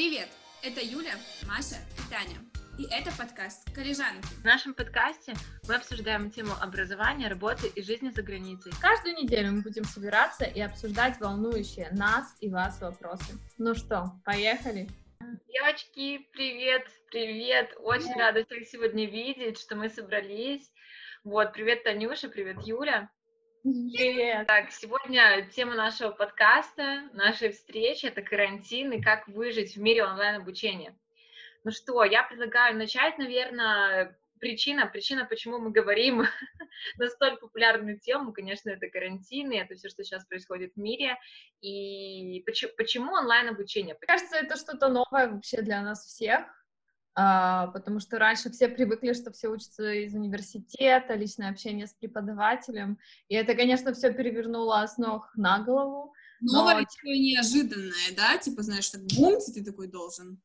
Привет! Это Юля, Маша и Таня. И это подкаст «Коллежанки». В нашем подкасте мы обсуждаем тему образования, работы и жизни за границей. Каждую неделю мы будем собираться и обсуждать волнующие нас и вас вопросы. Ну что, поехали? Девочки, привет, привет! Очень привет. рада всех сегодня видеть, что мы собрались. Вот, привет, Танюша, привет, Юля. Привет! Так, сегодня тема нашего подкаста, нашей встречи — это карантин и как выжить в мире онлайн-обучения. Ну что, я предлагаю начать, наверное, причина, причина, почему мы говорим на столь популярную тему, конечно, это карантин, и это все, что сейчас происходит в мире, и почему, почему онлайн-обучение? Мне кажется, это что-то новое вообще для нас всех, потому что раньше все привыкли, что все учатся из университета, личное общение с преподавателем, и это, конечно, все перевернуло с ног на голову. Новое но... неожиданное, да, типа, знаешь, так бум, ты такой должен.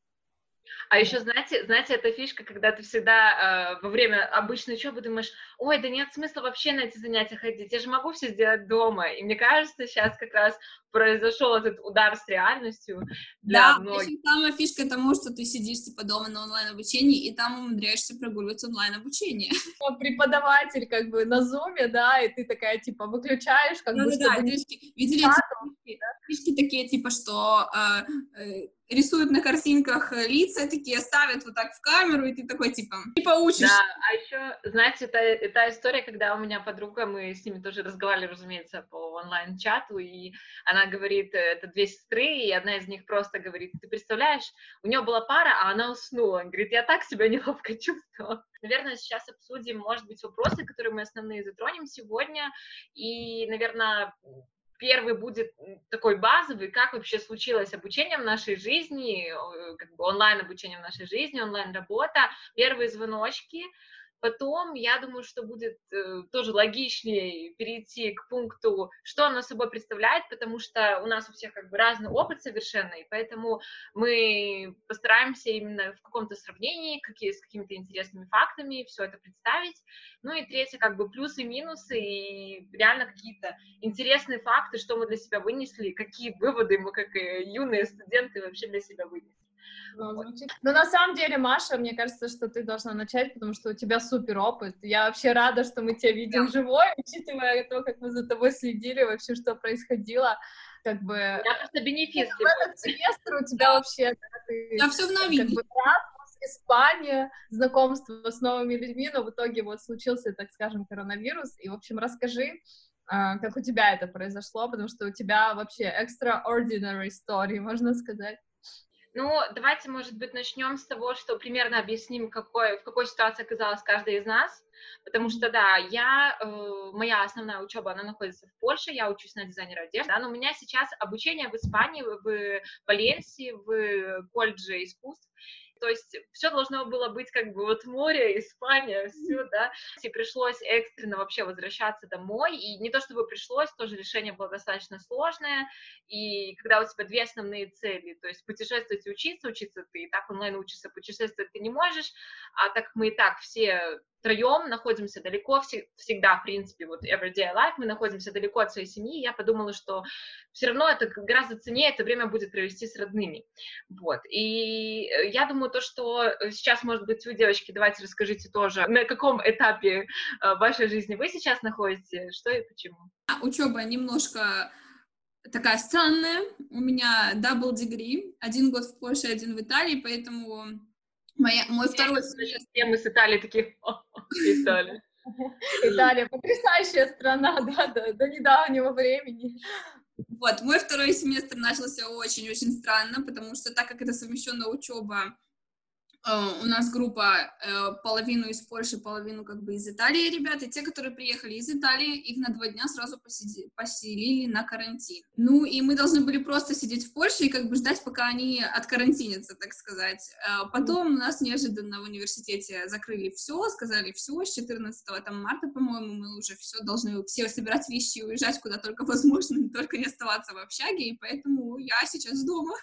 А еще, знаете, знаете, эта фишка, когда ты всегда э, во время обычной учебы думаешь, ой, да нет смысла вообще на эти занятия ходить, я же могу все сделать дома. И мне кажется, сейчас как раз произошел этот удар с реальностью для да, многих. самая фишка тому, что ты сидишь типа дома на онлайн-обучении, и там умудряешься прогуливать онлайн-обучение. Преподаватель как бы на зуме, да, и ты такая типа выключаешь, как да, бы, да, чтобы... Да, фишки, видели эти фишки такие, типа, что э, э, рисуют на картинках лица такие, ставят вот так в камеру, и ты такой, типа, не поучишься. Да, а еще, знаете, это, это история, когда у меня подруга, мы с ними тоже разговаривали, разумеется, по онлайн-чату, и она говорит, э, это две сестры, и одна из них просто говорит, ты представляешь, у нее была пара, а она уснула. Он говорит, я так себя неловко чувствовала. Наверное, сейчас обсудим, может быть, вопросы, которые мы основные затронем сегодня, и, наверное, первый будет такой базовый, как вообще случилось обучение в нашей жизни, э, как бы онлайн обучение в нашей жизни, онлайн работа, первые звоночки, Потом, я думаю, что будет э, тоже логичнее перейти к пункту, что оно собой представляет, потому что у нас у всех как бы разный опыт совершенно, и поэтому мы постараемся именно в каком-то сравнении, какие, с какими-то интересными фактами все это представить. Ну и третье, как бы плюсы и минусы, и реально какие-то интересные факты, что мы для себя вынесли, какие выводы мы, как юные студенты, вообще для себя вынесли. Ну, звучит. Но на самом деле, Маша, мне кажется, что ты должна начать, потому что у тебя супер опыт. Я вообще рада, что мы тебя видим да. живой, учитывая то, как мы за тобой следили, вообще, что происходило. Как бы... Я просто бенефис. В этот семестр у тебя вообще... Ты, да все в новинке. Как бы, Испания, знакомство с новыми людьми, но в итоге вот случился, так скажем, коронавирус. И, в общем, расскажи, а, как у тебя это произошло, потому что у тебя вообще extraordinary story, можно сказать. Ну, давайте, может быть, начнем с того, что примерно объясним, какой, в какой ситуации оказалась каждая из нас, потому что, да, я, э, моя основная учеба, она находится в Польше, я учусь на дизайнера одежды, да, но у меня сейчас обучение в Испании, в Валенсии, в колледже искусств, то есть все должно было быть как бы вот море, Испания, все, да, и пришлось экстренно вообще возвращаться домой, и не то чтобы пришлось, тоже решение было достаточно сложное, и когда у тебя две основные цели, то есть путешествовать и учиться, учиться ты и так онлайн учишься, путешествовать ты не можешь, а так как мы и так все втроем находимся далеко, всегда, в принципе, вот everyday life, мы находимся далеко от своей семьи, я подумала, что все равно это гораздо ценнее, это время будет провести с родными, вот, и э, я думаю, то, что сейчас, может быть, вы, девочки, давайте расскажите тоже, на каком этапе э, вашей жизни вы сейчас находитесь, что и почему. Учеба немножко такая странная, у меня double degree, один год в Польше, один в Италии, поэтому Моя, мой второй семестр... Мы с Италии такие, Италия. Италия потрясающая страна, да, до, до недавнего времени. Вот, мой второй семестр начался очень-очень странно, потому что так как это совмещенная учеба у нас группа э, половину из Польши, половину как бы из Италии ребята, и те, которые приехали из Италии, их на два дня сразу посиди, поселили на карантин. Ну, и мы должны были просто сидеть в Польше и как бы ждать, пока они откарантинятся, так сказать. Э, потом у нас неожиданно в университете закрыли все, сказали все, с 14 там, марта, по-моему, мы уже все должны все собирать вещи и уезжать куда только возможно, только не оставаться в общаге, и поэтому я сейчас дома.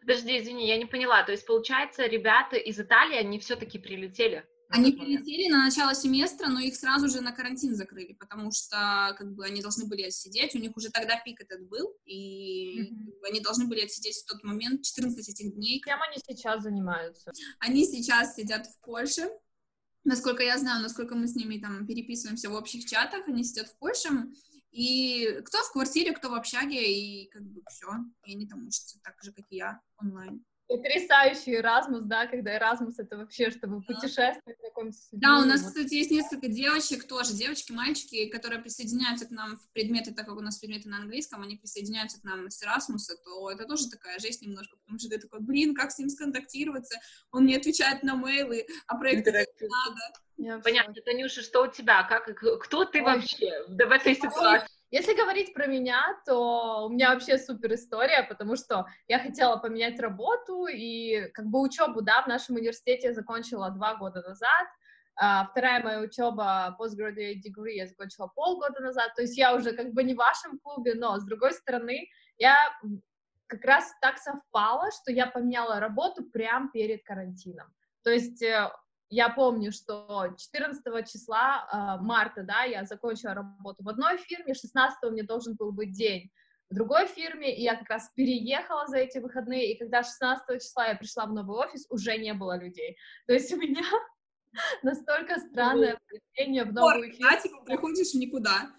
Подожди, извини, я не поняла. То есть, получается, ребята из Италии, они все-таки прилетели? Они прилетели на начало семестра, но их сразу же на карантин закрыли, потому что как бы они должны были отсидеть, у них уже тогда пик этот был, и mm-hmm. они должны были отсидеть в тот момент 14 этих дней. Чем они сейчас занимаются? Они сейчас сидят в Польше, насколько я знаю, насколько мы с ними там переписываемся в общих чатах, они сидят в Польше, и кто в квартире, кто в общаге, и как бы все, и они там учатся так же, как и я, онлайн. Потрясающий Erasmus, да, когда Erasmus это вообще, чтобы путешествовать, знакомиться с людьми. Да, у нас, кстати, есть несколько девочек тоже, девочки, мальчики, которые присоединяются к нам в предметы, так как у нас предметы на английском, они присоединяются к нам с Erasmus, то это тоже такая жесть немножко, потому что ты такой, блин, как с ним сконтактироваться, он не отвечает на мейлы, а проект надо. Я Понятно, Танюша, что у тебя? Как, кто ты Ой. вообще в этой ситуации? Если говорить про меня, то у меня вообще супер история, потому что я хотела поменять работу и как бы учебу, да, в нашем университете я закончила два года назад, а, вторая моя учеба postgraduate degree я закончила полгода назад, то есть я уже как бы не в вашем клубе, но с другой стороны я как раз так совпало, что я поменяла работу прямо перед карантином. То есть э, я помню, что 14 числа э, марта, да, я закончила работу в одной фирме, 16 мне должен был быть день в другой фирме, и я как раз переехала за эти выходные, и когда 16 числа я пришла в новый офис, уже не было людей. То есть у меня настолько странное поведение в новую фирму. А, типа, приходишь никуда.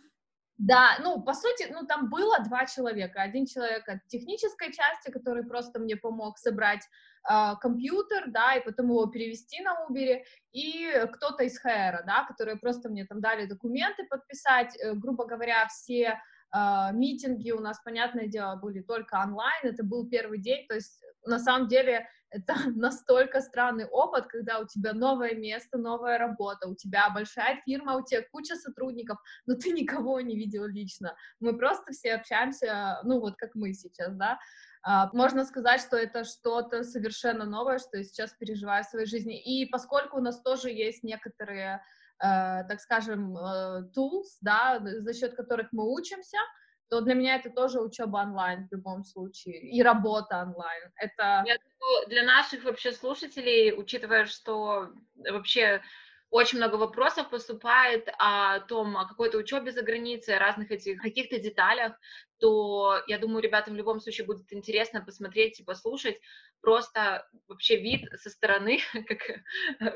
Да, ну, по сути, ну, там было два человека. Один человек от технической части, который просто мне помог собрать э, компьютер, да, и потом его перевести на Uber, и кто-то из HR, да, которые просто мне там дали документы подписать. Э, грубо говоря, все э, митинги у нас, понятное дело, были только онлайн, это был первый день, то есть на самом деле это настолько странный опыт, когда у тебя новое место, новая работа, у тебя большая фирма, у тебя куча сотрудников, но ты никого не видел лично. Мы просто все общаемся, ну вот как мы сейчас, да. А, можно сказать, что это что-то совершенно новое, что я сейчас переживаю в своей жизни. И поскольку у нас тоже есть некоторые, э, так скажем, э, tools, да, за счет которых мы учимся, то для меня это тоже учеба онлайн в любом случае и работа онлайн. Это... Я думаю, для наших вообще слушателей, учитывая, что вообще очень много вопросов поступает о том, о какой-то учебе за границей, о разных этих каких-то деталях, то я думаю, ребятам в любом случае будет интересно посмотреть и послушать. Просто вообще вид со стороны, как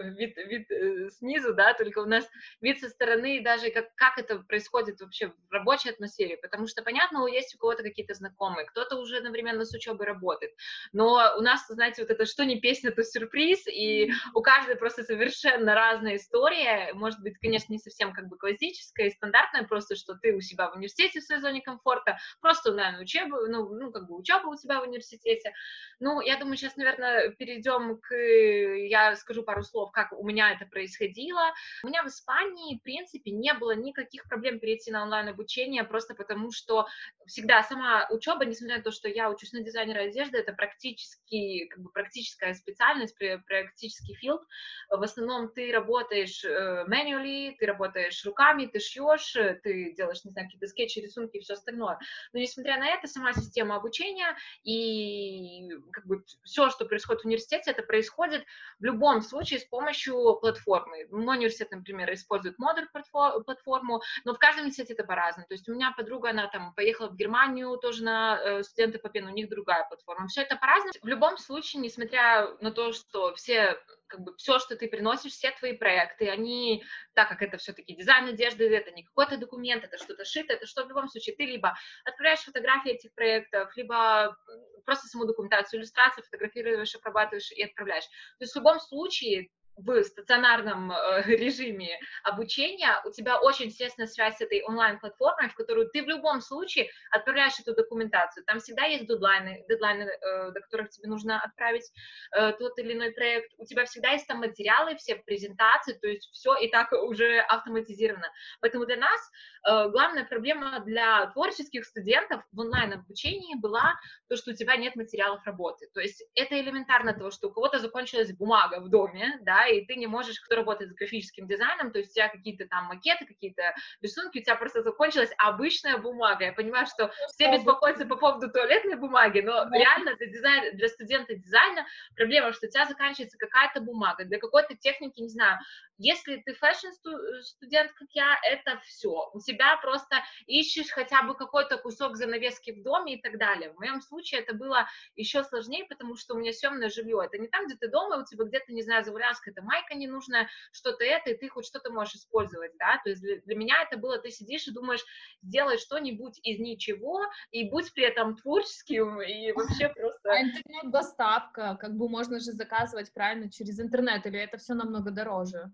вид, вид э, снизу, да, только у нас вид со стороны даже как, как это происходит вообще в рабочей атмосфере, потому что, понятно, есть у кого-то какие-то знакомые, кто-то уже одновременно с учебой работает, но у нас, знаете, вот это что не песня, то сюрприз, и у каждой просто совершенно разная история, может быть, конечно, не совсем как бы классическая и стандартная, просто что ты у себя в университете в своей зоне комфорта, просто, наверное, учебу, ну, ну, как бы учеба у тебя в университете. Ну, я думаю, сейчас, наверное, перейдем к... Я скажу пару слов, как у меня это происходило. У меня в Испании, в принципе, не было никаких проблем перейти на онлайн-обучение, просто потому что всегда сама учеба, несмотря на то, что я учусь на дизайнера одежды, это практически, как бы практическая специальность, практический филд. В основном ты работаешь manually, э, ты работаешь руками, ты шьешь, ты делаешь, не знаю, какие-то скетчи, рисунки и все остальное. Но несмотря на это, сама система обучения и как бы все, что происходит в университете, это происходит в любом случае с помощью платформы. Мой университет, например, использует Modern платформу, но в каждом университете это по-разному. То есть у меня подруга, она там поехала в Германию тоже на э, студенты по пену, у них другая платформа. Все это по-разному. В любом случае, несмотря на то, что все как бы все, что ты приносишь, все твои проекты, они, так как это все-таки дизайн одежды, это не какой-то документ, это что-то шито, это что в любом случае ты либо отправляешь фотографии этих проектов, либо просто саму документацию, иллюстрацию фотографируешь, обрабатываешь и отправляешь. То есть в любом случае в стационарном э, режиме обучения, у тебя очень тесная связь с этой онлайн-платформой, в которую ты в любом случае отправляешь эту документацию. Там всегда есть дедлайны, дедлайны э, до которых тебе нужно отправить э, тот или иной проект. У тебя всегда есть там материалы, все презентации, то есть все и так уже автоматизировано. Поэтому для нас главная проблема для творческих студентов в онлайн-обучении была то, что у тебя нет материалов работы. То есть это элементарно того, что у кого-то закончилась бумага в доме, да, да, и ты не можешь, кто работает с графическим дизайном, то есть у тебя какие-то там макеты, какие-то рисунки, у тебя просто закончилась обычная бумага. Я понимаю, что все беспокоятся по поводу туалетной бумаги, но реально для, дизайн, для студента дизайна проблема, что у тебя заканчивается какая-то бумага, для какой-то техники, не знаю, если ты фэшн-студент, как я, это все. У тебя просто ищешь хотя бы какой-то кусок занавески в доме и так далее. В моем случае это было еще сложнее, потому что у меня съемное жилье. Это не там, где ты дома, у тебя где-то, не знаю, заваляска, это майка ненужная, что-то это, и ты хоть что-то можешь использовать, да. То есть для, для меня это было, ты сидишь и думаешь, сделай что-нибудь из ничего, и будь при этом творческим, и вообще просто... А интернет-доставка, как бы можно же заказывать правильно через интернет, или это все намного дороже?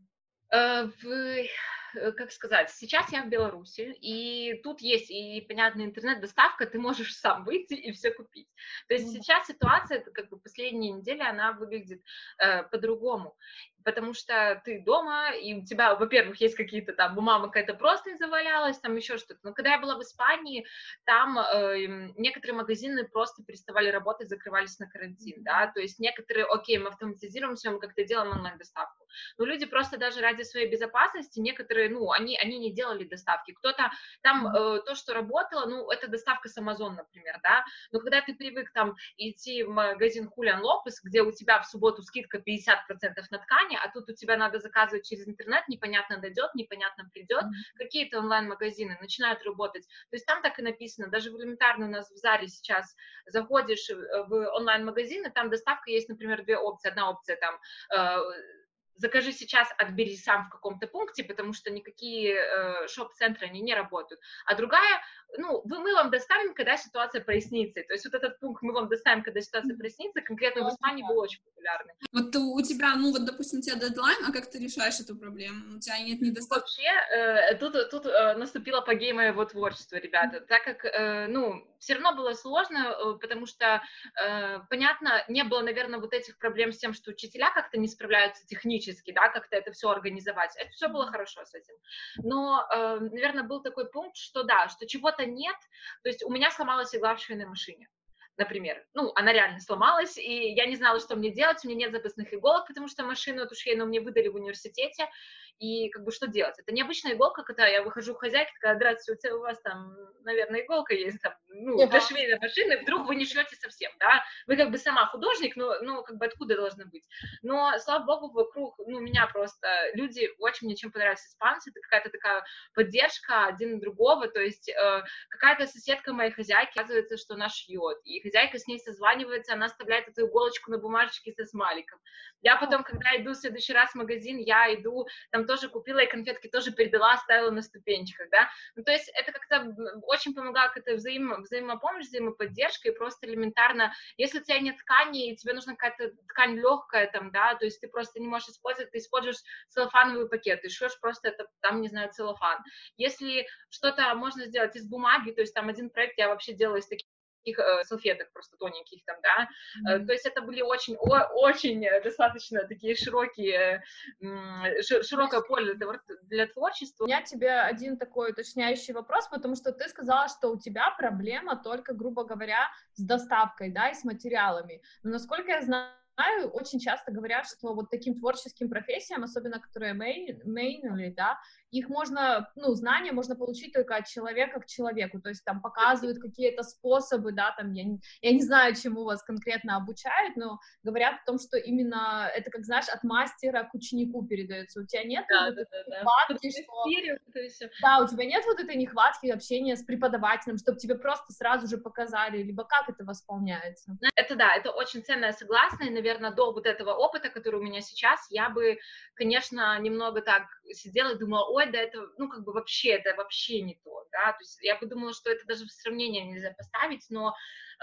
Э, в, э, как сказать, сейчас я в Беларуси, и тут есть и понятный интернет-доставка, ты можешь сам выйти и все купить. То есть сейчас ситуация, как бы последние недели, она выглядит э, по-другому потому что ты дома, и у тебя, во-первых, есть какие-то там бумага какая-то просто завалялась, там еще что-то. Но когда я была в Испании, там э, некоторые магазины просто переставали работать, закрывались на карантин, да, то есть некоторые, окей, мы автоматизируем все, мы как-то делаем онлайн-доставку. Но люди просто даже ради своей безопасности, некоторые, ну, они, они не делали доставки. Кто-то там, э, то, что работало, ну, это доставка с Amazon, например, да, но когда ты привык там идти в магазин Хулиан Лопес, где у тебя в субботу скидка 50% на ткани, а тут у тебя надо заказывать через интернет, непонятно дойдет, непонятно придет, mm-hmm. какие-то онлайн-магазины начинают работать. То есть там так и написано, даже в элементарно у нас в Заре сейчас заходишь в онлайн-магазин, и там доставка есть, например, две опции. Одна опция там э, закажи сейчас, отбери сам в каком-то пункте, потому что никакие э, шоп-центры, они не работают. А другая, ну, вы, мы вам доставим, когда ситуация прояснится. То есть вот этот пункт мы вам доставим, когда ситуация прояснится, конкретно в Испании был очень популярный. Вот у тебя, ну вот, допустим, у тебя дедлайн, а как ты решаешь эту проблему? У тебя нет недостатка? Вообще, э, тут, тут э, наступила апогей моего творчества, ребята, так как, э, ну, все равно было сложно, э, потому что, э, понятно, не было, наверное, вот этих проблем с тем, что учителя как-то не справляются технически, да, как-то это все организовать. Это все было хорошо с этим. Но, э, наверное, был такой пункт, что да, что чего-то нет. То есть у меня сломалась игла в швейной машине например. Ну, она реально сломалась, и я не знала, что мне делать, у меня нет запасных иголок, потому что машину эту швейную мне выдали в университете, и как бы что делать? Это необычная иголка, когда я выхожу к хозяйке, такая, здравствуйте, у вас там, наверное, иголка есть, там, ну, для швейной машины, вдруг вы не шьете совсем, да? Вы как бы сама художник, но, ну, как бы откуда должна быть? Но, слава богу, вокруг, ну, меня просто люди, очень мне чем понравились испанцы, это какая-то такая поддержка один другого, то есть э, какая-то соседка моей хозяйки, оказывается, что она шьет, и хозяйка с ней созванивается, она оставляет эту иголочку на бумажечке со смайликом. Я потом, когда иду в следующий раз в магазин, я иду, там тоже купила и конфетки тоже передала, оставила на ступенчиках, да, ну, то есть это как-то очень помогало к этой взаимо, взаимопомощь, взаимоподдержка, и просто элементарно, если у тебя нет ткани, и тебе нужна какая-то ткань легкая, там, да, то есть ты просто не можешь использовать, ты используешь целлофановый пакет, ты шьешь просто это, там, не знаю, целлофан. Если что-то можно сделать из бумаги, то есть там один проект я вообще делала из таких таких э, салфеток просто тоненьких там, да, mm-hmm. то есть это были очень, о, очень достаточно такие широкие, э, широкое поле для, для творчества. У меня тебе один такой уточняющий вопрос, потому что ты сказала, что у тебя проблема только, грубо говоря, с доставкой, да, и с материалами, но насколько я знаю, знаю, очень часто говорят, что вот таким творческим профессиям, особенно которые mainly, да, их можно, ну, знания можно получить только от человека к человеку, то есть там показывают какие-то способы, да, там, я не, я не знаю, чему вас конкретно обучают, но говорят о том, что именно это, как знаешь, от мастера к ученику передается. У тебя нет да, вот да, этой да, нехватки, да. что... Да, у тебя нет вот этой нехватки общения с преподавателем, чтобы тебе просто сразу же показали, либо как это восполняется? Это да, это очень ценно, я согласна, и, наверное, до вот этого опыта, который у меня сейчас, я бы, конечно, немного так сидела и думала, ой, да это, ну, как бы вообще, это вообще не то, да, то есть я бы думала, что это даже в сравнение нельзя поставить, но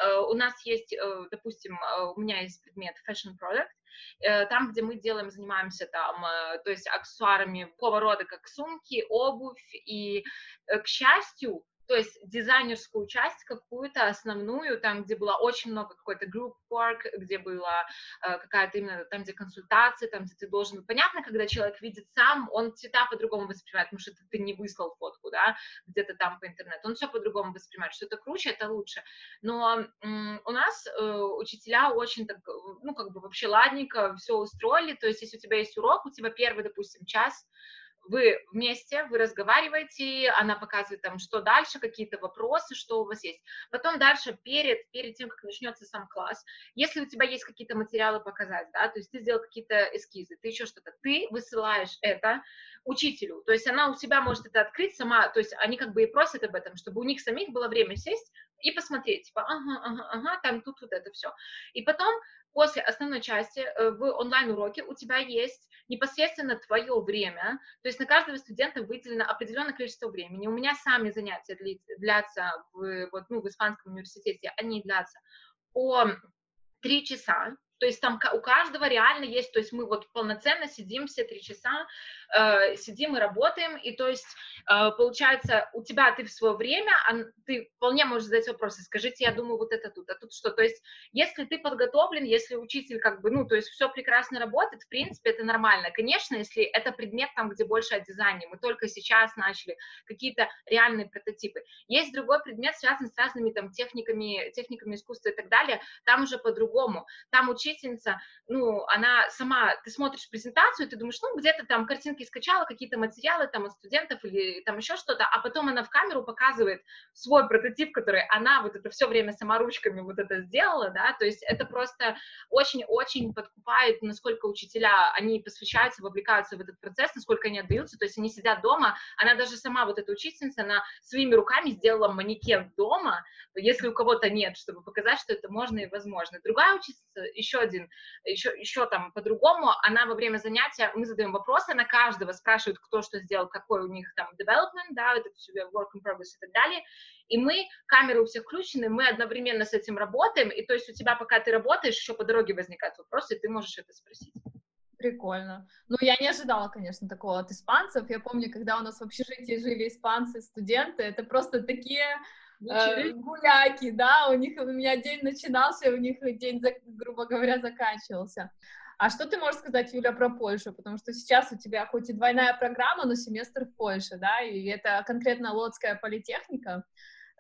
э, у нас есть, э, допустим, э, у меня есть предмет fashion product, э, там, где мы делаем, занимаемся там, э, то есть аксессуарами такого рода, как сумки, обувь, и, к счастью, то есть дизайнерскую часть какую-то основную, там, где было очень много какой-то group work, где была э, какая-то именно там, где консультации, там, где ты должен... Понятно, когда человек видит сам, он цвета по-другому воспринимает, потому что ты не выслал фотку, да, где-то там по интернету, он все по-другому воспринимает, что это круче, это лучше. Но м- у нас э, учителя очень так, ну, как бы вообще ладненько все устроили, то есть если у тебя есть урок, у тебя первый, допустим, час, вы вместе, вы разговариваете, она показывает там, что дальше, какие-то вопросы, что у вас есть. Потом дальше, перед, перед тем, как начнется сам класс, если у тебя есть какие-то материалы показать, да, то есть ты сделал какие-то эскизы, ты еще что-то, ты высылаешь это учителю, то есть она у себя может это открыть сама, то есть они как бы и просят об этом, чтобы у них самих было время сесть и посмотреть, типа, ага, ага, ага, там тут вот это все. И потом после основной части э, в онлайн-уроке у тебя есть непосредственно твое время, то есть на каждого студента выделено определенное количество времени. У меня сами занятия длятся в, вот, ну, в Испанском университете, они длятся по три часа, то есть там у каждого реально есть, то есть мы вот полноценно сидим все три часа, э, сидим и работаем, и то есть э, получается у тебя ты в свое время, а ты вполне можешь задать вопросы, скажите, я думаю вот это тут, а тут что, то есть если ты подготовлен, если учитель как бы, ну, то есть все прекрасно работает, в принципе, это нормально. Конечно, если это предмет там, где больше о дизайне, мы только сейчас начали какие-то реальные прототипы. Есть другой предмет, связанный с разными там техниками, техниками искусства и так далее, там уже по-другому. Там учительница, ну, она сама, ты смотришь презентацию, ты думаешь, ну, где-то там картинки скачала, какие-то материалы там от студентов или там еще что-то, а потом она в камеру показывает свой прототип, который она вот это все время сама ручками вот это сделала, да, то есть это просто очень-очень подкупает, насколько учителя, они посвящаются, вовлекаются в этот процесс, насколько они отдаются, то есть они сидят дома, она даже сама, вот эта учительница, она своими руками сделала манекен дома, если у кого-то нет, чтобы показать, что это можно и возможно. Другая учительница, еще один, еще, еще там по-другому, она во время занятия, мы задаем вопросы, она каждого спрашивает, кто что сделал, какой у них там development, да, это все work in progress и так далее, и мы, камеры у всех включены, мы одновременно с этим работаем, и то есть у тебя, пока ты работаешь, еще по дороге возникают вопросы, и ты можешь это спросить. Прикольно. Ну, я не ожидала, конечно, такого от испанцев. Я помню, когда у нас в общежитии жили испанцы, студенты, это просто такие э, гуляки, да, у них у меня день начинался, у них день, грубо говоря, заканчивался. А что ты можешь сказать, Юля, про Польшу? Потому что сейчас у тебя хоть и двойная программа, но семестр в Польше, да, и это конкретно Лодская политехника.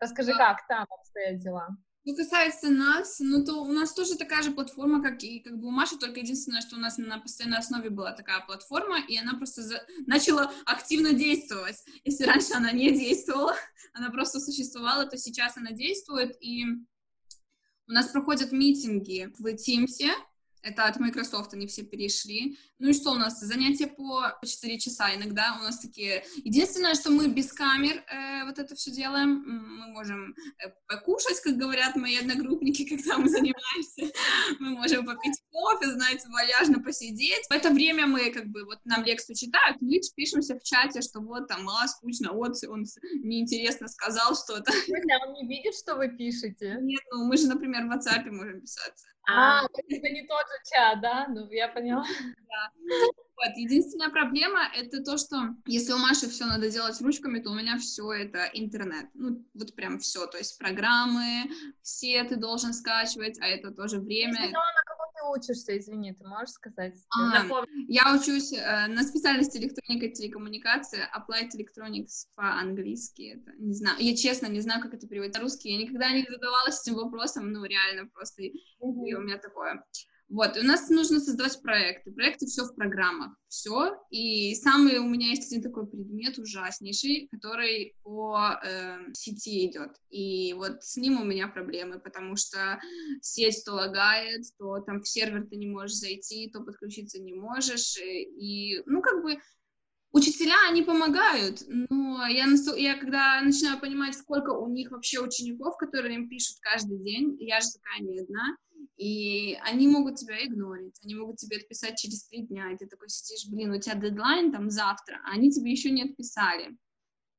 Расскажи, как там обстоят дела? Что касается нас, ну то у нас тоже такая же платформа, как и как бы у Маши, только единственное, что у нас на постоянной основе была такая платформа, и она просто за... начала активно действовать. Если раньше она не действовала, она просто существовала, то сейчас она действует, и у нас проходят митинги в Teams, это от Microsoft они все перешли. Ну и что у нас? Занятия по 4 часа иногда у нас такие. Единственное, что мы без камер э, вот это все делаем. Мы можем э, покушать, как говорят мои одногруппники, когда мы занимаемся. Мы можем попить кофе, знаете, валяжно посидеть. В это время мы как бы вот нам лекцию читают, мы пишемся в чате, что вот там, а, скучно, вот он неинтересно сказал что-то. А он не видит, что вы пишете? Нет, ну мы же, например, в WhatsApp можем писаться. А, а это не тот же чат, да? Ну, я поняла. Да. Вот, единственная проблема — это то, что если у Маши все надо делать ручками, то у меня все это интернет. Ну, вот прям все, то есть программы, все ты должен скачивать, а это тоже время. Ты сказала, учишься, извини, ты можешь сказать? А, я учусь э, на специальности электроника и телекоммуникации, Applied Electronics по-английски, это не знаю, я честно не знаю, как это переводить на русский, я никогда не задавалась этим вопросом, ну, реально просто, mm-hmm. и у меня такое... Вот, у нас нужно создавать проекты. Проекты все в программах, все. И самый у меня есть один такой предмет ужаснейший, который по э, сети идет. И вот с ним у меня проблемы, потому что сеть то лагает, то там в сервер ты не можешь зайти, то подключиться не можешь. И, ну, как бы Учителя, они помогают, но я, я когда начинаю понимать, сколько у них вообще учеников, которые им пишут каждый день, я же такая не одна, и они могут тебя игнорить, они могут тебе отписать через три дня, и ты такой сидишь, блин, у тебя дедлайн там завтра, а они тебе еще не отписали.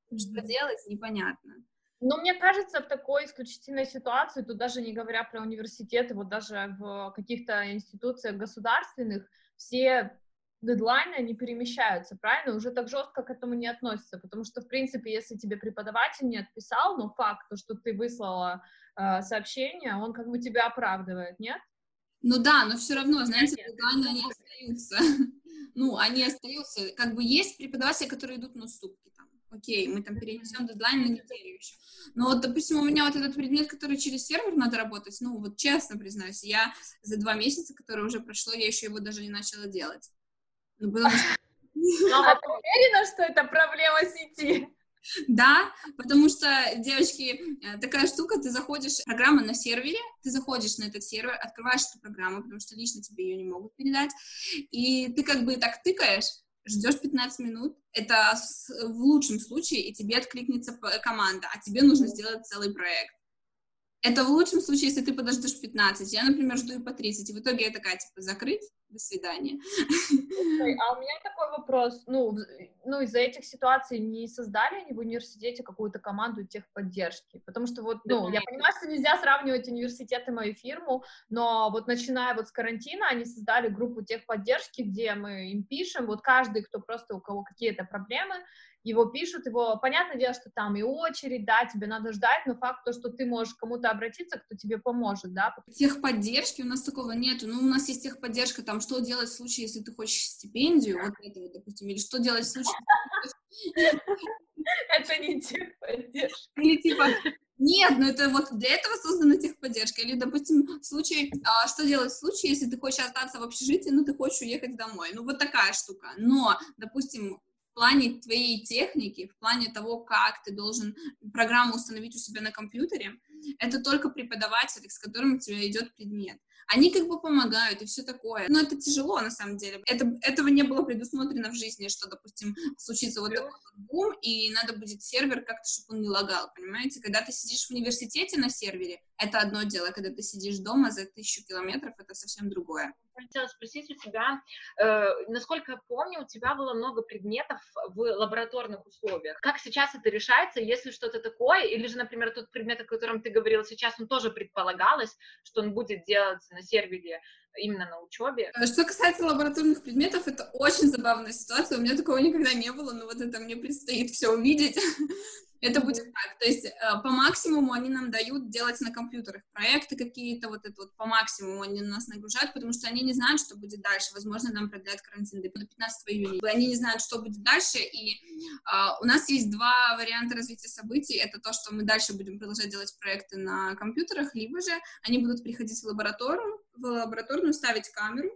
Что делать, непонятно. Ну, мне кажется, в такой исключительной ситуации, тут даже не говоря про университеты, вот даже в каких-то институциях государственных, все дедлайны, они перемещаются, правильно? Уже так жестко к этому не относятся, потому что, в принципе, если тебе преподаватель не отписал, но факт, то, что ты выслала э, сообщение, он как бы тебя оправдывает, нет? Ну да, но все равно, знаете, дедлайны, они остаются. Ну, они остаются. Как бы есть преподаватели, которые идут на уступки там. Окей, мы там перенесем дедлайн на неделю еще. Но вот, допустим, у меня вот этот предмет, который через сервер надо работать, ну, вот честно признаюсь, я за два месяца, которые уже прошло, я еще его даже не начала делать. Ну, потому что... А ты уверена, что это проблема сети? Да, потому что, девочки, э, такая штука, ты заходишь, программа на сервере, ты заходишь на этот сервер, открываешь эту программу, потому что лично тебе ее не могут передать, и ты как бы так тыкаешь, ждешь 15 минут, это в лучшем случае, и тебе откликнется команда, а тебе нужно сделать целый проект. Это в лучшем случае, если ты подождешь 15. Я, например, жду и по 30. И в итоге я такая, типа, закрыть, до свидания. А у меня такой вопрос. Ну, ну из-за этих ситуаций не создали они в университете какую-то команду техподдержки? Потому что вот, ну, я понимаю, что нельзя сравнивать университет и мою фирму, но вот начиная вот с карантина, они создали группу техподдержки, где мы им пишем, вот каждый, кто просто, у кого какие-то проблемы, его пишут, его, понятное дело, что там и очередь, да, тебе надо ждать, но факт то, что ты можешь кому-то обратиться, кто тебе поможет, да. Техподдержки у нас такого нету, ну, у нас есть техподдержка, там, что делать в случае, если ты хочешь стипендию, вот это вот, допустим, или что делать в случае... Это не техподдержка. Или типа, нет, но это вот для этого создана техподдержка. Или, допустим, в случае, а, что делать в случае, если ты хочешь остаться в общежитии, но ты хочешь уехать домой. Ну, вот такая штука. Но, допустим, в плане твоей техники, в плане того, как ты должен программу установить у себя на компьютере, это только преподаватели, с которым у тебя идет предмет. Они как бы помогают и все такое. Но это тяжело, на самом деле. Это, этого не было предусмотрено в жизни, что, допустим, случится вот такой вот бум, и надо будет сервер как-то, чтобы он не лагал, понимаете? Когда ты сидишь в университете на сервере, это одно дело. Когда ты сидишь дома за тысячу километров, это совсем другое хотела спросить у тебя, э, насколько я помню, у тебя было много предметов в лабораторных условиях. Как сейчас это решается, если что-то такое, или же, например, тот предмет, о котором ты говорила сейчас, он тоже предполагалось, что он будет делаться на сервере именно на учебе. Э, что касается лабораторных предметов, это очень забавная ситуация. У меня такого никогда не было, но вот это мне предстоит все увидеть. Это будет так. То есть э, по максимуму они нам дают делать на компьютерах проекты какие-то, вот это вот по максимуму они нас нагружают, потому что они не знают, что будет дальше. Возможно, нам продлят карантин до 15 июня. Они не знают, что будет дальше, и а, у нас есть два варианта развития событий. Это то, что мы дальше будем продолжать делать проекты на компьютерах, либо же они будут приходить в лабораторию, в лабораторную ставить камеру,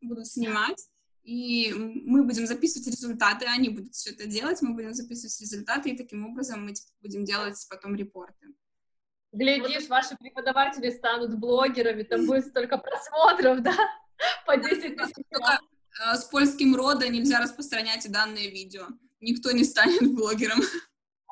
будут снимать, и мы будем записывать результаты, они будут все это делать, мы будем записывать результаты, и таким образом мы типа, будем делать потом репорты. Глядишь, ваши преподаватели станут блогерами, там будет столько просмотров, да? По 10 тысяч. Только э, с польским рода нельзя распространять данное видео. Никто не станет блогером.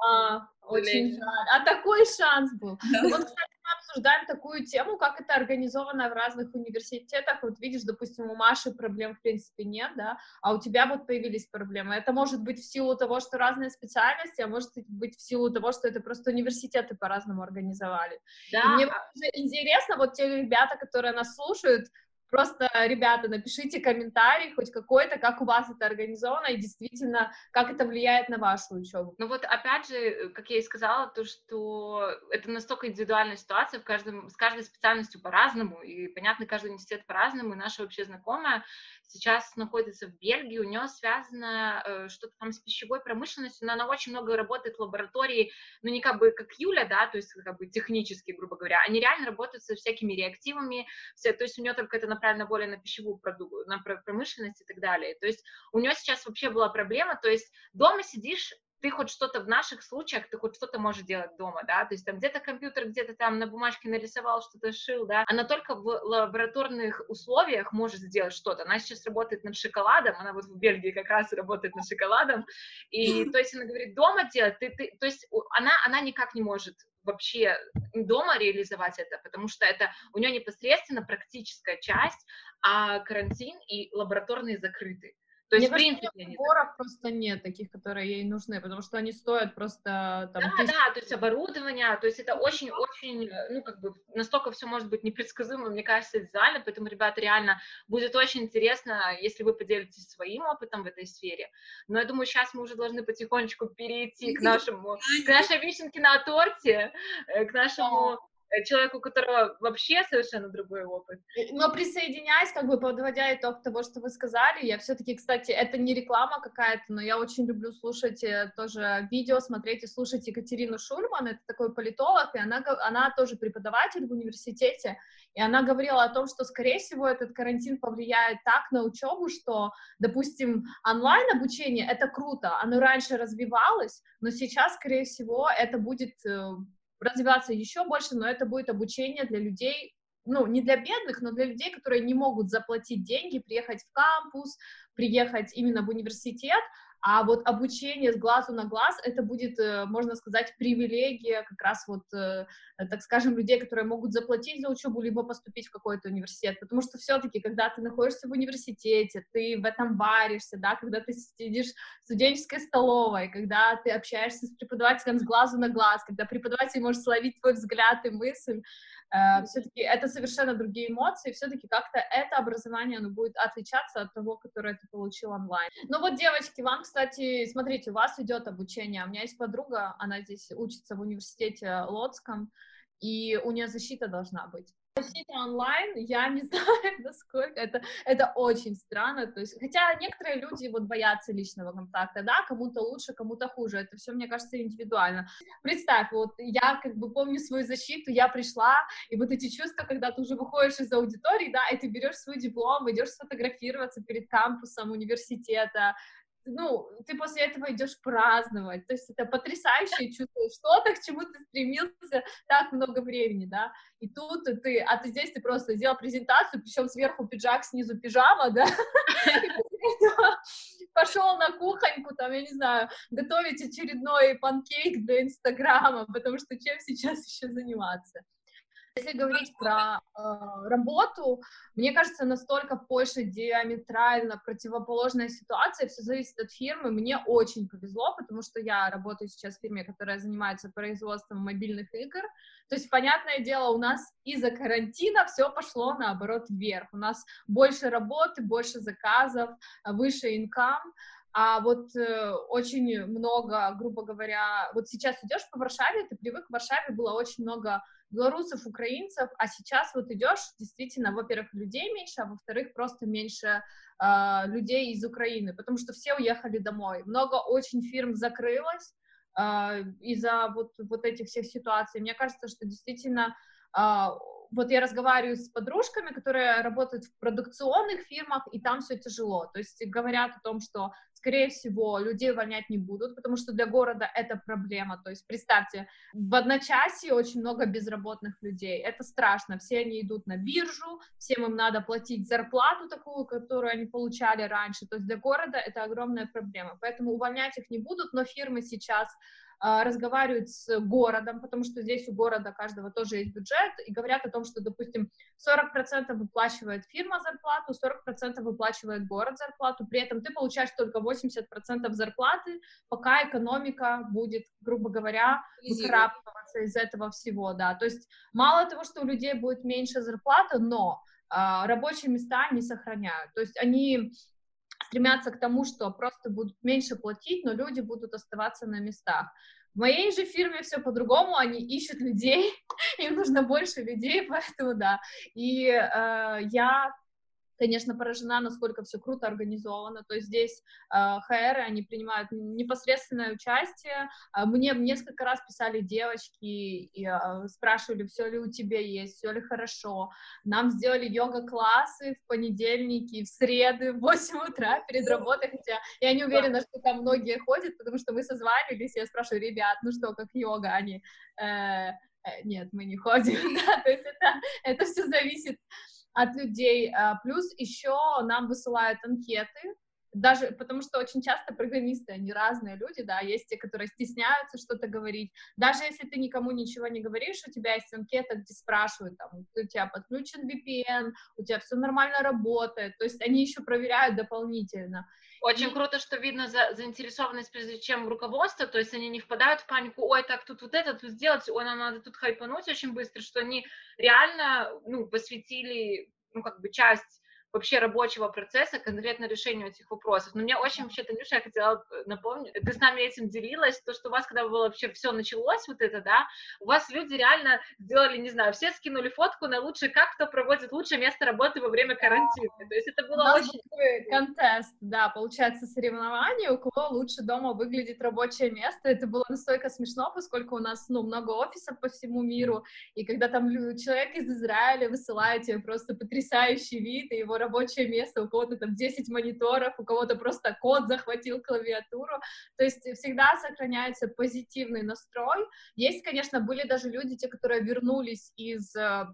А, очень жаль. А такой шанс был. Да. Вот, кстати, мы обсуждаем такую тему, как это организовано в разных университетах. Вот видишь, допустим, у Маши проблем в принципе нет, да, а у тебя вот появились проблемы. Это может быть в силу того, что разные специальности, а может быть в силу того, что это просто университеты по-разному организовали. Да. И мне интересно, вот те ребята, которые нас слушают, Просто, ребята, напишите комментарий хоть какой-то, как у вас это организовано и действительно, как это влияет на вашу учебу. Ну вот, опять же, как я и сказала, то, что это настолько индивидуальная ситуация, в каждом, с каждой специальностью по-разному, и, понятно, каждый университет по-разному, и наша вообще знакомая сейчас находится в Бельгии, у нее связано э, что-то там с пищевой промышленностью, но она очень много работает в лаборатории, ну не как бы как Юля, да, то есть как бы технически, грубо говоря, они реально работают со всякими реактивами, все, то есть у нее только это направлено более на пищевую продукцию, на промышленность и так далее. То есть у нее сейчас вообще была проблема, то есть дома сидишь, ты хоть что-то в наших случаях, ты хоть что-то можешь делать дома, да, то есть там где-то компьютер, где-то там на бумажке нарисовал, что-то шил, да, она только в лабораторных условиях может сделать что-то. Она сейчас работает над шоколадом, она вот в Бельгии как раз работает над шоколадом, и то есть она говорит, дома делать, ты, ты, то есть она, она никак не может вообще дома реализовать это, потому что это у нее непосредственно практическая часть, а карантин и лабораторные закрыты. То есть, Мне в принципе, кажется, наборов просто нет таких, которые ей нужны, потому что они стоят просто там... Да, тысяч... да, то есть оборудование, то есть это очень-очень, ну, как бы, настолько все может быть непредсказуемо, мне кажется, визуально, поэтому, ребята, реально будет очень интересно, если вы поделитесь своим опытом в этой сфере. Но я думаю, сейчас мы уже должны потихонечку перейти к нашему, к нашей вишенке на торте, э, к нашему Э, человеку, у которого вообще совершенно другой опыт. Но присоединяясь, как бы подводя итог того, что вы сказали, я все-таки, кстати, это не реклама какая-то, но я очень люблю слушать э, тоже видео, смотреть и слушать Екатерину Шульман, это такой политолог, и она, она тоже преподаватель в университете, и она говорила о том, что, скорее всего, этот карантин повлияет так на учебу, что, допустим, онлайн-обучение — это круто, оно раньше развивалось, но сейчас, скорее всего, это будет э, развиваться еще больше, но это будет обучение для людей, ну, не для бедных, но для людей, которые не могут заплатить деньги, приехать в кампус, приехать именно в университет, а вот обучение с глазу на глаз, это будет, э, можно сказать, привилегия как раз вот, э, так скажем, людей, которые могут заплатить за учебу, либо поступить в какой-то университет, потому что все-таки, когда ты находишься в университете, ты в этом варишься, да, когда ты сидишь в студенческой столовой, когда ты общаешься с преподавателем с глазу на глаз, когда преподаватель может словить твой взгляд и мысль, Э, все-таки это совершенно другие эмоции, все-таки как-то это образование, оно будет отличаться от того, которое ты получил онлайн. Ну вот, девочки, вам, кстати, смотрите, у вас идет обучение, у меня есть подруга, она здесь учится в университете Лодском, и у нее защита должна быть. Защита онлайн, я не знаю, насколько это, это очень странно, то есть, хотя некоторые люди вот боятся личного контакта, да, кому-то лучше, кому-то хуже, это все, мне кажется, индивидуально. Представь, вот я как бы помню свою защиту, я пришла, и вот эти чувства, когда ты уже выходишь из аудитории, да, и ты берешь свой диплом, идешь сфотографироваться перед кампусом университета, ну, ты после этого идешь праздновать, то есть это потрясающее чувство, что-то, к чему ты стремился так много времени, да, и тут ты, а ты здесь ты просто сделал презентацию, причем сверху пиджак, снизу пижама, да, пошел на кухоньку, там, я не знаю, готовить очередной панкейк для Инстаграма, потому что чем сейчас еще заниматься? Если говорить про э, работу, мне кажется, настолько в Польше диаметрально противоположная ситуация, все зависит от фирмы. Мне очень повезло, потому что я работаю сейчас в фирме, которая занимается производством мобильных игр. То есть, понятное дело, у нас из-за карантина все пошло наоборот вверх. У нас больше работы, больше заказов, выше инкам. А вот э, очень много, грубо говоря, вот сейчас идешь по Варшаве, ты привык, в Варшаве было очень много белорусов, украинцев, а сейчас вот идешь, действительно, во-первых, людей меньше, а во-вторых, просто меньше э, людей из Украины, потому что все уехали домой. Много очень фирм закрылось э, из-за вот, вот этих всех ситуаций. Мне кажется, что действительно э, вот я разговариваю с подружками, которые работают в продукционных фирмах, и там все тяжело. То есть говорят о том, что, скорее всего, людей увольнять не будут, потому что для города это проблема. То есть представьте, в одночасье очень много безработных людей. Это страшно. Все они идут на биржу, всем им надо платить зарплату такую, которую они получали раньше. То есть для города это огромная проблема. Поэтому увольнять их не будут, но фирмы сейчас разговаривают с городом, потому что здесь у города каждого тоже есть бюджет, и говорят о том, что, допустим, 40% выплачивает фирма зарплату, 40% выплачивает город зарплату, при этом ты получаешь только 80% зарплаты, пока экономика будет, грубо говоря, выкрапываться из этого всего, да, то есть мало того, что у людей будет меньше зарплаты, но а, рабочие места не сохраняют, то есть они стремятся к тому, что просто будут меньше платить, но люди будут оставаться на местах. В моей же фирме все по-другому, они ищут людей, им нужно больше людей, поэтому да. И э, я конечно, поражена, насколько все круто организовано. То есть здесь э, HR, они принимают непосредственное участие. Э, мне несколько раз писали девочки и э, спрашивали, все ли у тебя есть, все ли хорошо. Нам сделали йога-классы в понедельники, в среды, в 8 утра перед работой, хотя я не уверена, что там многие ходят, потому что мы созванивались, я спрашиваю, ребят, ну что, как йога? Они, э, э, нет, мы не ходим, да, то есть это, это все зависит от людей. А, плюс еще нам высылают анкеты даже потому что очень часто программисты, они разные люди, да, есть те, которые стесняются что-то говорить, даже если ты никому ничего не говоришь, у тебя есть анкета, где спрашивают, там, у тебя подключен VPN, у тебя все нормально работает, то есть они еще проверяют дополнительно. Очень круто, что видно за, заинтересованность, прежде чем руководство, то есть они не впадают в панику, ой, так тут вот это тут сделать, ой, нам надо тут хайпануть очень быстро, что они реально, ну, посвятили, ну, как бы часть вообще рабочего процесса, конкретно решению этих вопросов. Но мне очень вообще, Танюша, я хотела э, напомнить, ты с нами этим делилась, то, что у вас, когда было вообще все началось, вот это, да, у вас люди реально сделали, не знаю, все скинули фотку на лучшее, как кто проводит лучшее место работы во время карантина. То есть это было у очень... Был контест, да, получается, соревнование, у кого лучше дома выглядит рабочее место. Это было настолько смешно, поскольку у нас, ну, много офисов по всему миру, и когда там человек из Израиля высылает тебе просто потрясающий вид, и его рабочее место, у кого-то там 10 мониторов, у кого-то просто код захватил клавиатуру. То есть всегда сохраняется позитивный настрой. Есть, конечно, были даже люди, те, которые вернулись из э,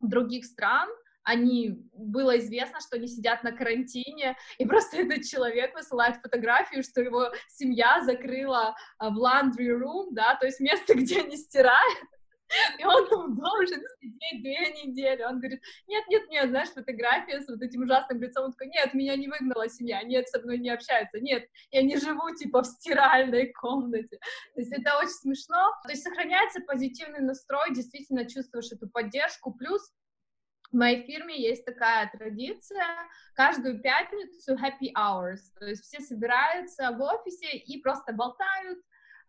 других стран, они, было известно, что они сидят на карантине, и просто этот человек высылает фотографию, что его семья закрыла э, в laundry room, да, то есть место, где они стирают, и он там должен сидеть две недели. Он говорит, нет, нет, нет, знаешь, фотография с вот этим ужасным лицом. Он такой, нет, меня не выгнала семья, нет, со мной не общается, нет, я не живу, типа, в стиральной комнате. То есть это очень смешно. То есть сохраняется позитивный настрой, действительно чувствуешь эту поддержку. Плюс в моей фирме есть такая традиция, каждую пятницу happy hours, то есть все собираются в офисе и просто болтают,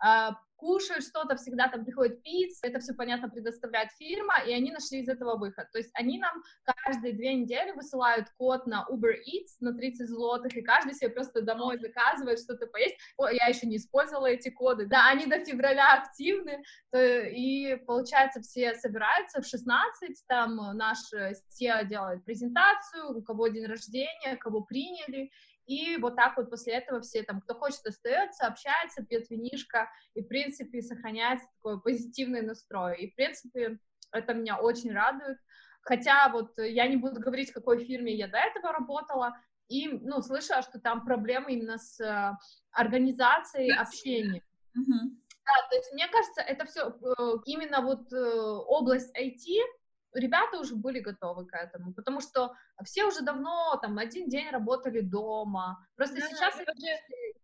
а, кушают что-то, всегда там приходит пицца, это все, понятно, предоставляет фирма, и они нашли из этого выход. То есть они нам каждые две недели высылают код на Uber Eats на 30 злотых, и каждый себе просто домой заказывает что-то поесть. О, я еще не использовала эти коды. Да, они до февраля активны, и, получается, все собираются в 16, там наш SEO делает презентацию, у кого день рождения, кого приняли, и вот так вот после этого все там, кто хочет, остается, общается, пьет винишко, и, в принципе, сохраняется такой позитивный настрой. И, в принципе, это меня очень радует. Хотя вот я не буду говорить, в какой фирме я до этого работала, и, ну, слышала, что там проблемы именно с э, организацией общения. Mm-hmm. Да, то есть мне кажется, это все э, именно вот э, область IT, ребята уже были готовы к этому, потому что все уже давно там один день работали дома. Просто да, сейчас это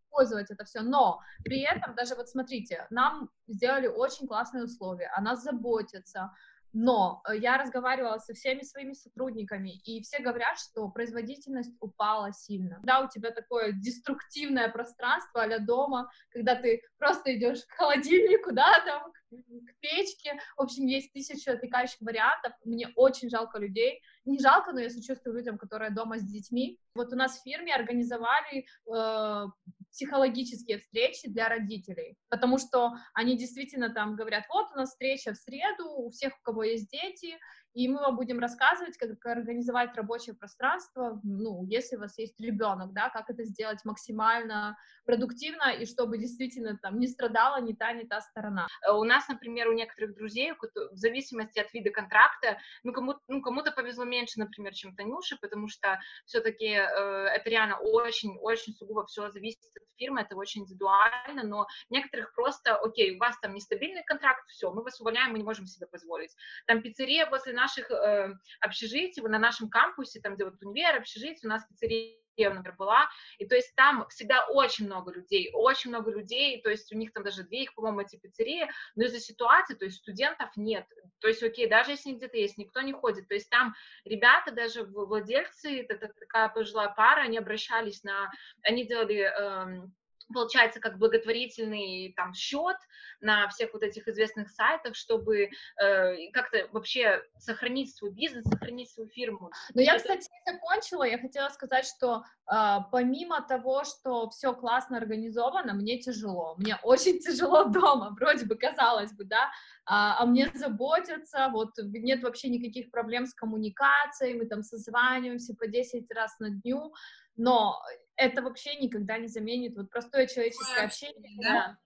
использовать это все, но при этом даже вот смотрите, нам сделали очень классные условия, о нас заботятся, но э, я разговаривала со всеми своими сотрудниками, и все говорят, что производительность упала сильно. Да, у тебя такое деструктивное пространство а дома, когда ты просто идешь к холодильнику, да, там, к печке. В общем, есть тысяча отвлекающих вариантов. Мне очень жалко людей. Не жалко, но я сочувствую людям, которые дома с детьми. Вот у нас в фирме организовали э, психологические встречи для родителей, потому что они действительно там говорят, вот у нас встреча в среду, у всех, у кого есть дети, и мы вам будем рассказывать, как организовать рабочее пространство, ну, если у вас есть ребенок, да, как это сделать максимально продуктивно и чтобы действительно там не страдала ни та, ни та сторона. Э, у нас, например, у некоторых друзей, в зависимости от вида контракта, ну, кому, ну, кому-то повезло меньше, например, чем Танюше, потому что все-таки э, это реально очень-очень сугубо все зависит от фирмы, это очень индивидуально, но некоторых просто, окей, у вас там нестабильный контракт, все, мы вас увольняем, мы не можем себе позволить. Там пиццерия возле наших э, общежитий, на нашем кампусе, там, где вот универ, общежитие, у нас пиццерия например, была, и то есть там всегда очень много людей, очень много людей, то есть у них там даже две их, по-моему, эти пиццерии, но из-за ситуации, то есть студентов нет, то есть, окей, даже если где-то есть, никто не ходит, то есть там ребята, даже владельцы, это такая пожилая пара, они обращались на, они делали эм, получается, как благотворительный там счет на всех вот этих известных сайтах, чтобы э, как-то вообще сохранить свой бизнес, сохранить свою фирму. Но я, кстати, не закончила, я хотела сказать, что э, помимо того, что все классно организовано, мне тяжело, мне очень тяжело дома, вроде бы, казалось бы, да, а, а мне заботятся, вот нет вообще никаких проблем с коммуникацией, мы там созваниваемся по 10 раз на дню, но это вообще никогда не заменит вот простое человеческое общение. Да?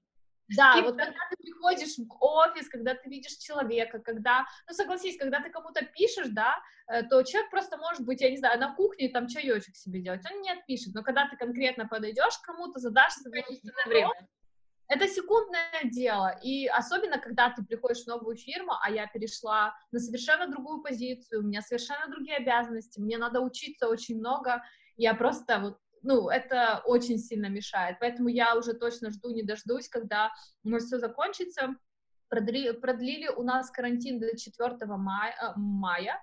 Да, вот когда ты приходишь в офис, когда ты видишь человека, когда, ну согласись, когда ты кому-то пишешь, да, э, то человек просто может быть, я не знаю, на кухне там чаечек себе делать, он не отпишет, но когда ты конкретно подойдешь к кому-то, задашь свой время. Это секундное дело, и особенно, когда ты приходишь в новую фирму, а я перешла на совершенно другую позицию, у меня совершенно другие обязанности, мне надо учиться очень много, я просто вот ну, это очень сильно мешает. Поэтому я уже точно жду, не дождусь, когда у нас все закончится. Продлили, продлили у нас карантин до 4 мая, э, мая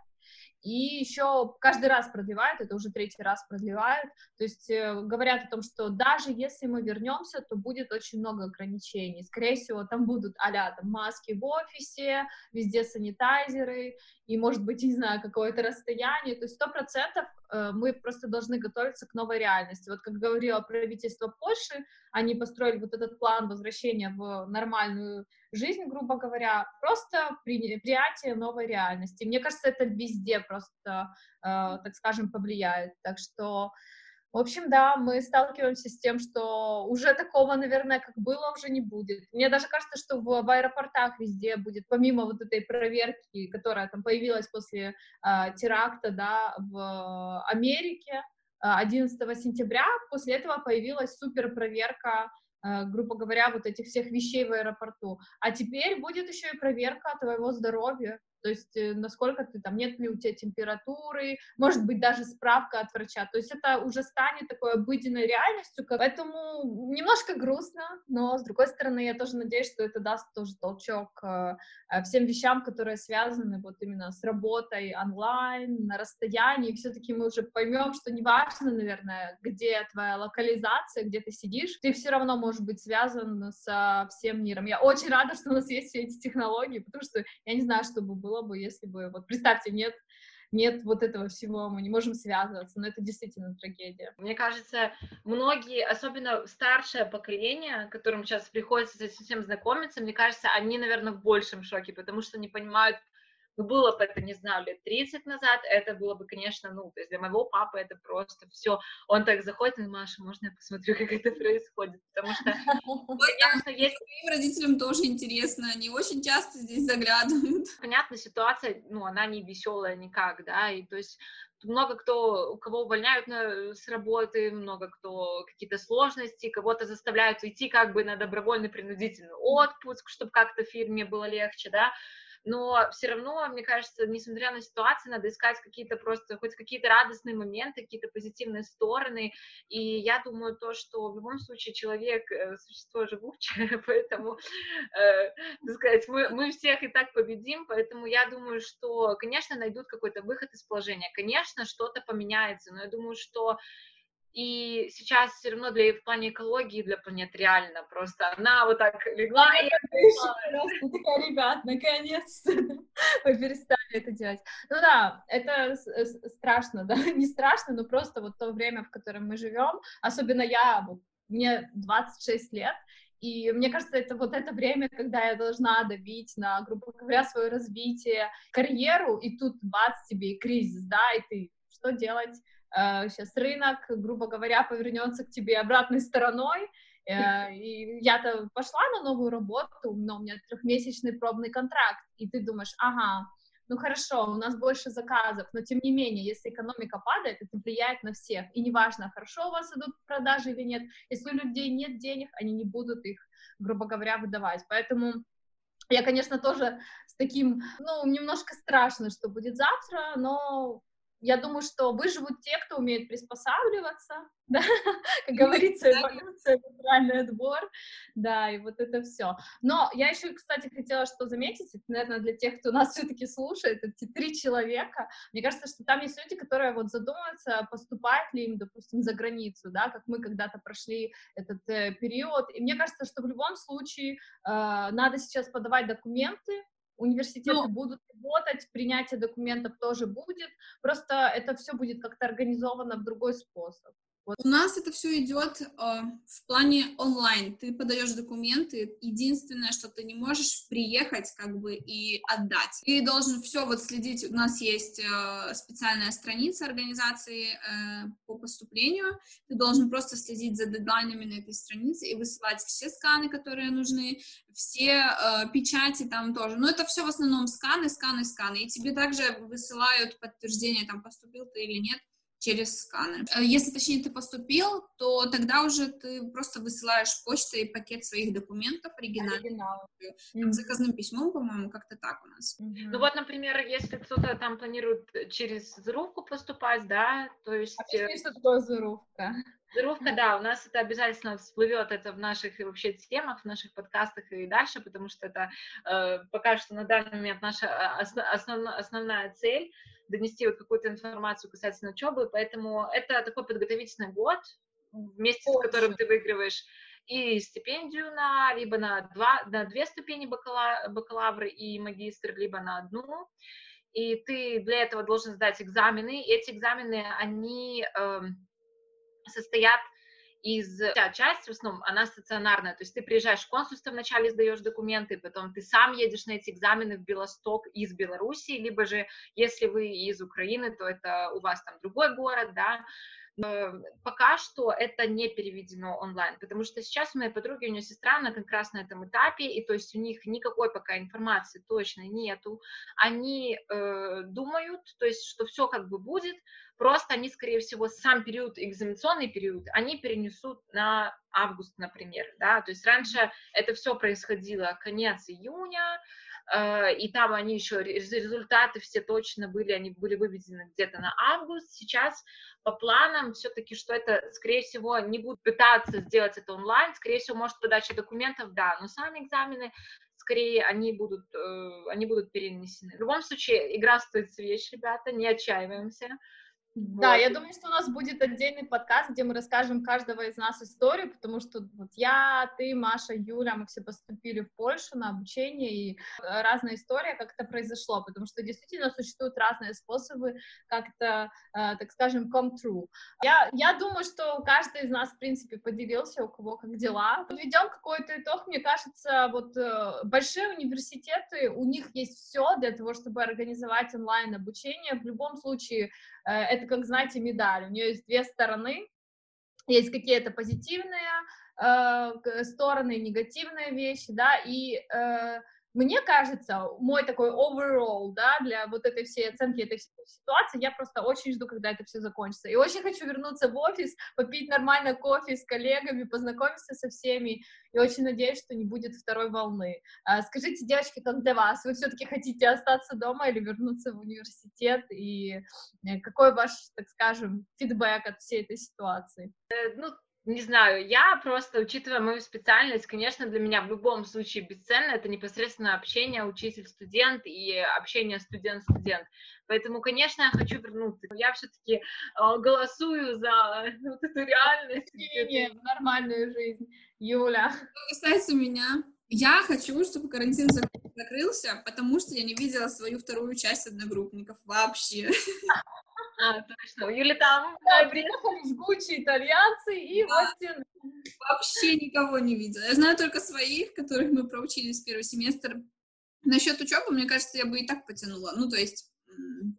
и еще каждый раз продлевают, это уже третий раз продлевают, то есть э, говорят о том, что даже если мы вернемся, то будет очень много ограничений. Скорее всего, там будут а там маски в офисе, везде санитайзеры, и, может быть, не знаю, какое-то расстояние. То есть сто процентов мы просто должны готовиться к новой реальности. Вот как говорило правительство Польши, они построили вот этот план возвращения в нормальную жизнь, грубо говоря, просто принятие новой реальности. Мне кажется, это везде просто, э, так скажем, повлияет. Так что, в общем, да, мы сталкиваемся с тем, что уже такого, наверное, как было, уже не будет. Мне даже кажется, что в, в аэропортах везде будет, помимо вот этой проверки, которая там появилась после э, теракта, да, в Америке, 11 сентября, после этого появилась супер проверка Э, грубо говоря, вот этих всех вещей в аэропорту. А теперь будет еще и проверка твоего здоровья. То есть, э, насколько ты там, нет ли у тебя температуры, может быть, даже справка от врача. То есть, это уже станет такой обыденной реальностью, поэтому немножко грустно, но, с другой стороны, я тоже надеюсь, что это даст тоже толчок э, всем вещам, которые связаны вот именно с работой онлайн, на расстоянии, все-таки мы уже поймем, что неважно, наверное, где твоя локализация, где ты сидишь, ты все равно можешь быть связан со всем миром. Я очень рада, что у нас есть все эти технологии, потому что я не знаю, что бы было было бы, если бы, вот представьте, нет нет вот этого всего, мы не можем связываться, но это действительно трагедия. Мне кажется, многие, особенно старшее поколение, которым сейчас приходится с этим всем знакомиться, мне кажется, они, наверное, в большем шоке, потому что не понимают, ну, было бы это, не знаю, лет 30 назад, это было бы, конечно, ну, то есть для моего папы это просто все. Он так заходит, и Маша, можно я посмотрю, как это происходит? Потому что, конечно, есть... Моим родителям тоже интересно, они очень часто здесь заглядывают. Понятно, ситуация, ну, она не веселая никак, да, и то есть много кто, у кого увольняют на, с работы, много кто какие-то сложности, кого-то заставляют уйти как бы на добровольный принудительный отпуск, чтобы как-то фирме было легче, да, но все равно, мне кажется, несмотря на ситуацию, надо искать какие-то просто, хоть какие-то радостные моменты, какие-то позитивные стороны, и я думаю то, что в любом случае человек э, существо живучее, поэтому, э, так сказать, мы, мы всех и так победим, поэтому я думаю, что, конечно, найдут какой-то выход из положения, конечно, что-то поменяется, но я думаю, что и сейчас все равно для в плане экологии для планеты реально просто она вот так легла и такая, ребят, наконец-то вы перестали это делать. Ну да, это страшно, да, не страшно, но просто вот то время, в котором мы живем, особенно я, вот, мне 26 лет, и мне кажется, это вот это время, когда я должна давить на, грубо говоря, свое развитие, карьеру, и тут бац тебе и кризис, да, и ты что делать? Сейчас э, рынок, грубо говоря, повернется к тебе обратной стороной, э, и я-то пошла на новую работу, но у меня трехмесячный пробный контракт, и ты думаешь, ага, ну хорошо, у нас больше заказов, но тем не менее, если экономика падает, это влияет на всех, и неважно, хорошо у вас идут продажи или нет, если у людей нет денег, они не будут их, грубо говоря, выдавать, поэтому я, конечно, тоже с таким, ну, немножко страшно, что будет завтра, но я думаю, что выживут те, кто умеет приспосабливаться, да, как говорится, эволюция, натуральный отбор, да, и вот это все. Но я еще, кстати, хотела что заметить, это, наверное, для тех, кто нас все-таки слушает, эти три человека, мне кажется, что там есть люди, которые вот задумываются, поступать ли им, допустим, за границу, да, как мы когда-то прошли этот э, период, и мне кажется, что в любом случае э, надо сейчас подавать документы, университеты ну, будут работать, принятие документов тоже будет, просто это все будет как-то организовано в другой способ. Вот. У нас это все идет э, в плане онлайн. Ты подаешь документы. Единственное, что ты не можешь приехать как бы и отдать. Ты должен все вот следить. У нас есть э, специальная страница организации э, по поступлению. Ты должен просто следить за дедлайнами на этой странице и высылать все сканы, которые нужны, все э, печати там тоже. Но это все в основном сканы, сканы, сканы. И тебе также высылают подтверждение, там поступил ты или нет через сканер. Э, если, точнее, ты поступил, то тогда уже ты просто высылаешь почтой пакет своих документов оригинальных. Оригинал. Mm-hmm. Заказным письмом, по-моему, как-то так у нас. Mm-hmm. Ну вот, например, если кто-то там планирует через зарубку поступать, да, то есть... Объясни, что такое зарубка. Зарубка, да, у нас это обязательно всплывет это в наших вообще темах, в наших подкастах и дальше, потому что это э, пока что на данный момент наша э, основ, основная цель донести вот какую-то информацию касательно учебы, поэтому это такой подготовительный год, вместе с которым ты выигрываешь и стипендию на либо на два на две ступени бакала, бакалавры и магистр, либо на одну. И ты для этого должен сдать экзамены. И эти экзамены они э, состоят из... Вся часть, в основном, она стационарная, то есть ты приезжаешь в консульство, вначале сдаешь документы, потом ты сам едешь на эти экзамены в Белосток из Белоруссии, либо же, если вы из Украины, то это у вас там другой город, да, пока что это не переведено онлайн, потому что сейчас у моей подруги, у нее сестра, она как раз на этом этапе, и то есть у них никакой пока информации точно нету, они э, думают, то есть, что все как бы будет, просто они, скорее всего, сам период, экзаменационный период, они перенесут на август, например, да, то есть раньше это все происходило конец июня, э, и там они еще, результаты все точно были, они были выведены где-то на август, сейчас по планам все-таки, что это, скорее всего, не будут пытаться сделать это онлайн, скорее всего, может, подача документов, да, но сами экзамены, скорее, они будут, э, они будут перенесены. В любом случае, игра стоит свеч, ребята, не отчаиваемся. Да, я думаю, что у нас будет отдельный подкаст, где мы расскажем каждого из нас историю, потому что вот я, ты, Маша, Юля, мы все поступили в Польшу на обучение, и э, разная история, как это произошло, потому что действительно существуют разные способы как-то, э, так скажем, come true. Я, я думаю, что каждый из нас, в принципе, поделился, у кого как дела. Подведем какой-то итог, мне кажется, вот э, большие университеты, у них есть все для того, чтобы организовать онлайн обучение. В любом случае, это как, знаете, медаль. У нее есть две стороны. Есть какие-то позитивные э, стороны, негативные вещи, да, и э, мне кажется, мой такой overall, да, для вот этой всей оценки этой ситуации, я просто очень жду, когда это все закончится. И очень хочу вернуться в офис, попить нормально кофе с коллегами, познакомиться со всеми, и очень надеюсь, что не будет второй волны. А, скажите, девочки, как для вас? Вы все-таки хотите остаться дома или вернуться в университет? И э, какой ваш, так скажем, фидбэк от всей этой ситуации? Э, ну, не знаю, я просто, учитывая мою специальность, конечно, для меня в любом случае бесценно это непосредственно общение учитель-студент и общение студент-студент. Поэтому, конечно, я хочу вернуться. Я все-таки э, голосую за вот эту реальность. Не, в нормальную жизнь. Юля. Что касается меня, я хочу, чтобы карантин закрылся, потому что я не видела свою вторую часть одногруппников вообще. А, точно, у Юли там... Да, приехали жгучие итальянцы и да. вот Вообще никого не видела. Я знаю только своих, которых мы проучились первый семестр. Насчет учебы, мне кажется, я бы и так потянула. Ну, то есть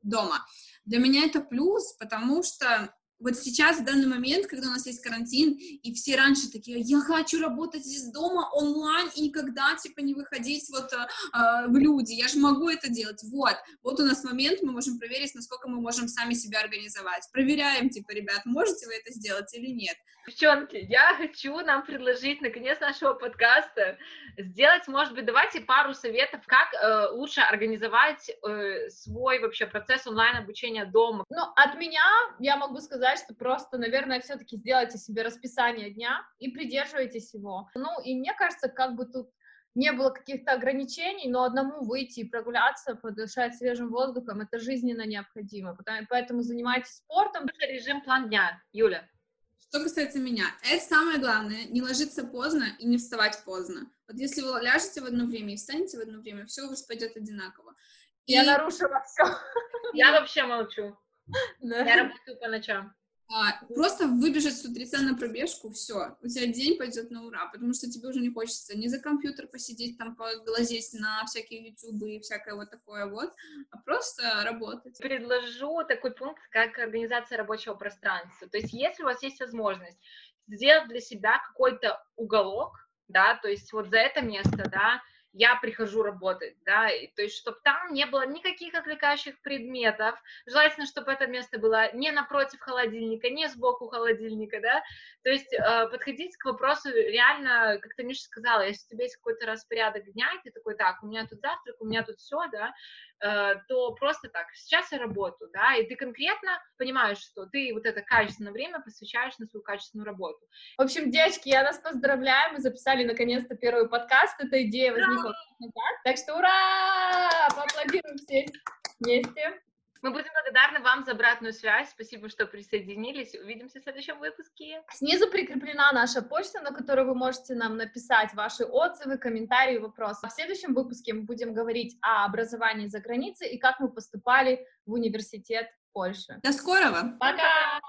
дома. Для меня это плюс, потому что вот сейчас, в данный момент, когда у нас есть карантин, и все раньше такие, я хочу работать из дома онлайн и никогда, типа, не выходить вот э, в люди, я же могу это делать, вот, вот у нас момент, мы можем проверить, насколько мы можем сами себя организовать, проверяем, типа, ребят, можете вы это сделать или нет. Девчонки, я хочу нам предложить, наконец, нашего подкаста сделать, может быть, давайте пару советов, как э, лучше организовать э, свой вообще процесс онлайн-обучения дома. Ну, от меня я могу сказать, сказать, что просто, наверное, все-таки сделайте себе расписание дня и придерживайтесь его. Ну, и мне кажется, как бы тут не было каких-то ограничений, но одному выйти и прогуляться, подышать свежим воздухом, это жизненно необходимо. Поэтому занимайтесь спортом. Режим план дня, Юля. Что касается меня, это самое главное, не ложиться поздно и не вставать поздно. Вот если вы ляжете в одно время и встанете в одно время, все у вас пойдет одинаково. И... Я нарушила все. Я вообще молчу. Я работаю по ночам. А, просто выбежать с утреца на пробежку, все, у тебя день пойдет на ура, потому что тебе уже не хочется не за компьютер посидеть, там, поглазеть на всякие ютубы и всякое вот такое вот, а просто работать. Предложу такой пункт, как организация рабочего пространства. То есть, если у вас есть возможность сделать для себя какой-то уголок, да, то есть вот за это место, да, я прихожу работать, да, и, то есть, чтобы там не было никаких отвлекающих предметов, желательно, чтобы это место было не напротив холодильника, не сбоку холодильника, да, то есть э, подходить к вопросу реально, как ты, Миша, сказала, если у тебя есть какой-то распорядок дня, и ты такой, так, у меня тут завтрак, у меня тут все, да, то просто так, сейчас я работаю, да, и ты конкретно понимаешь, что ты вот это качественное время посвящаешь на свою качественную работу. В общем, девочки, я нас поздравляю, мы записали наконец-то первый подкаст, эта идея возникла так что ура! Поаплодируем все вместе. Мы будем благодарны вам за обратную связь. Спасибо, что присоединились. Увидимся в следующем выпуске. Снизу прикреплена наша почта, на которую вы можете нам написать ваши отзывы, комментарии, вопросы. В следующем выпуске мы будем говорить о образовании за границей и как мы поступали в университет Польши. До скорого! Пока!